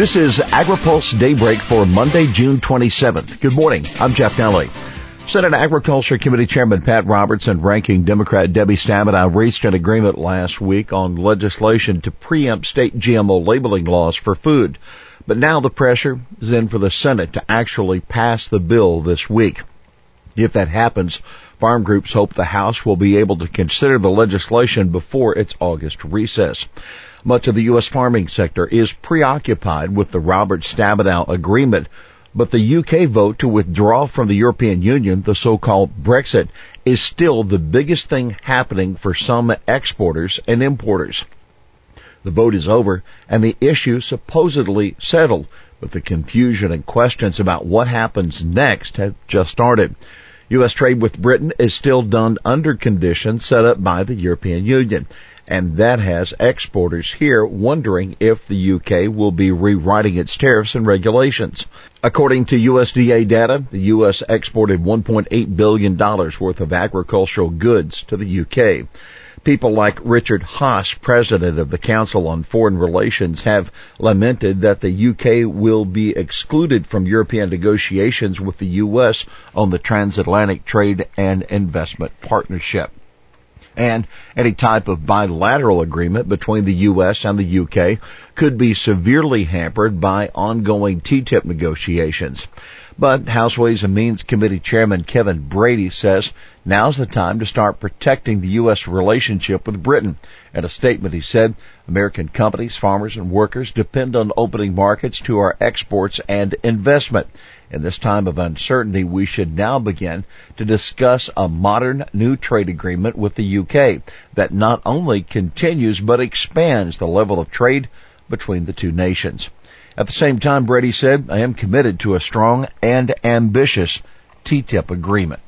This is AgriPulse Daybreak for Monday, June 27th. Good morning. I'm Jeff Nalley. Senate Agriculture Committee Chairman Pat Roberts and Ranking Democrat Debbie Stabenow uh, reached an agreement last week on legislation to preempt state GMO labeling laws for food. But now the pressure is in for the Senate to actually pass the bill this week. If that happens, farm groups hope the House will be able to consider the legislation before its August recess. Much of the U.S. farming sector is preoccupied with the Robert Stabenow agreement, but the UK vote to withdraw from the European Union, the so-called Brexit, is still the biggest thing happening for some exporters and importers. The vote is over and the issue supposedly settled, but the confusion and questions about what happens next have just started. U.S. trade with Britain is still done under conditions set up by the European Union, and that has exporters here wondering if the UK will be rewriting its tariffs and regulations. According to USDA data, the U.S. exported $1.8 billion worth of agricultural goods to the UK. People like Richard Haass, president of the Council on Foreign Relations, have lamented that the UK will be excluded from European negotiations with the US on the transatlantic trade and investment partnership. And any type of bilateral agreement between the US and the UK could be severely hampered by ongoing TTIP negotiations. But House Ways and Means Committee Chairman Kevin Brady says now's the time to start protecting the U.S. relationship with Britain. In a statement, he said, American companies, farmers, and workers depend on opening markets to our exports and investment. In this time of uncertainty, we should now begin to discuss a modern new trade agreement with the UK that not only continues but expands the level of trade between the two nations. At the same time, Brady said, I am committed to a strong and ambitious TTIP agreement.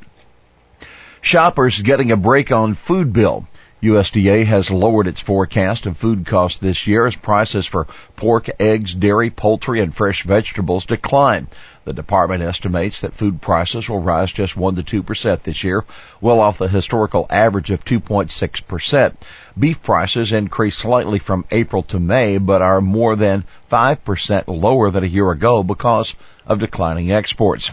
Shoppers getting a break on food bill. USDA has lowered its forecast of food costs this year as prices for pork, eggs, dairy, poultry, and fresh vegetables decline. The department estimates that food prices will rise just 1 to 2% this year, well off the historical average of 2.6%. Beef prices increased slightly from April to May, but are more than 5% lower than a year ago because of declining exports.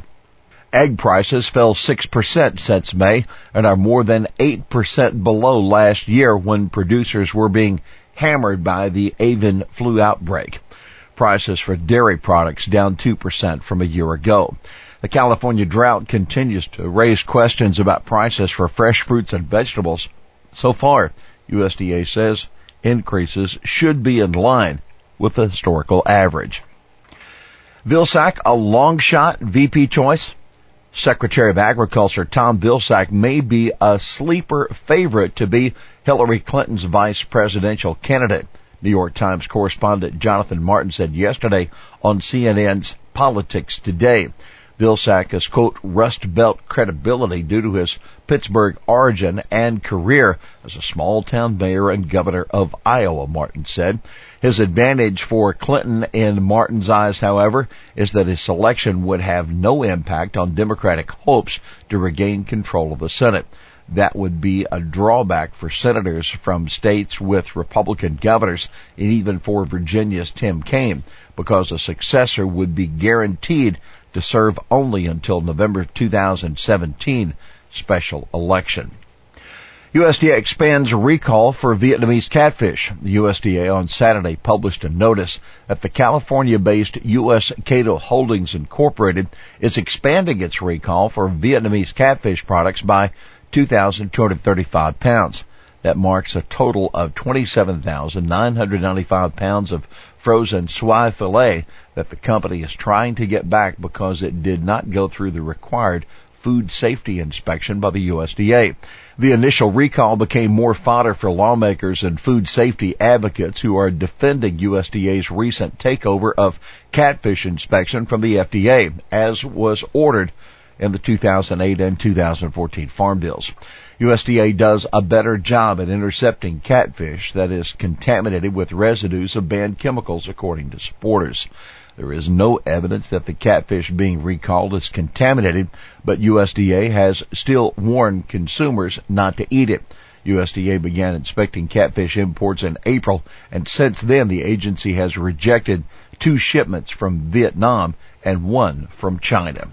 Egg prices fell 6% since May and are more than 8% below last year when producers were being hammered by the avian flu outbreak prices for dairy products down 2% from a year ago. The California drought continues to raise questions about prices for fresh fruits and vegetables. So far, USDA says increases should be in line with the historical average. Vilsack, a long shot VP choice. Secretary of Agriculture Tom Vilsack may be a sleeper favorite to be Hillary Clinton's vice presidential candidate. New York Times correspondent Jonathan Martin said yesterday on CNN's Politics Today. Vilsack has quote Rust Belt credibility due to his Pittsburgh origin and career as a small town mayor and governor of Iowa, Martin said. His advantage for Clinton in Martin's eyes, however, is that his selection would have no impact on Democratic hopes to regain control of the Senate that would be a drawback for senators from states with Republican governors and even for Virginia's Tim Kaine because a successor would be guaranteed to serve only until November 2017 special election. USDA expands recall for Vietnamese catfish. The USDA on Saturday published a notice that the California-based U.S. Cato Holdings Incorporated is expanding its recall for Vietnamese catfish products by 2,235 pounds. That marks a total of 27,995 pounds of frozen swai fillet that the company is trying to get back because it did not go through the required food safety inspection by the USDA. The initial recall became more fodder for lawmakers and food safety advocates who are defending USDA's recent takeover of catfish inspection from the FDA, as was ordered in the 2008 and 2014 farm bills. USDA does a better job at intercepting catfish that is contaminated with residues of banned chemicals according to supporters. There is no evidence that the catfish being recalled is contaminated, but USDA has still warned consumers not to eat it. USDA began inspecting catfish imports in April, and since then the agency has rejected two shipments from Vietnam and one from China.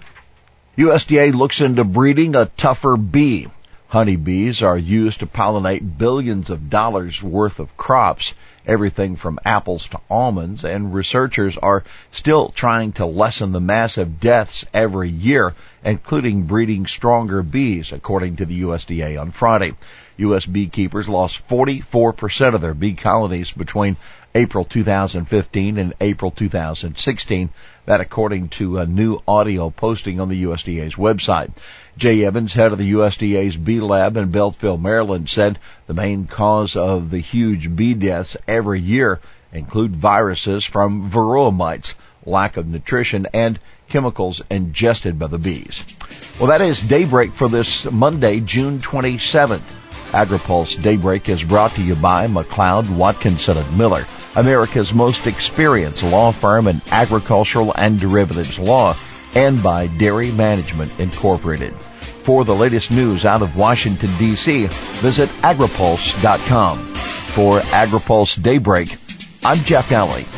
USDA looks into breeding a tougher bee. Honeybees are used to pollinate billions of dollars worth of crops, everything from apples to almonds, and researchers are still trying to lessen the massive deaths every year, including breeding stronger bees, according to the USDA on Friday. U.S. beekeepers lost 44% of their bee colonies between April 2015 and April 2016. That according to a new audio posting on the USDA's website. Jay Evans, head of the USDA's bee lab in Beltsville, Maryland, said the main cause of the huge bee deaths every year include viruses from varroa mites, lack of nutrition, and chemicals ingested by the bees. Well, that is Daybreak for this Monday, June 27th. AgriPulse Daybreak is brought to you by McLeod, Watkinson, and Miller. America's most experienced law firm in agricultural and derivatives law, and by Dairy Management Incorporated. For the latest news out of Washington, D.C., visit agripulse.com. For AgriPulse Daybreak, I'm Jeff Nalley.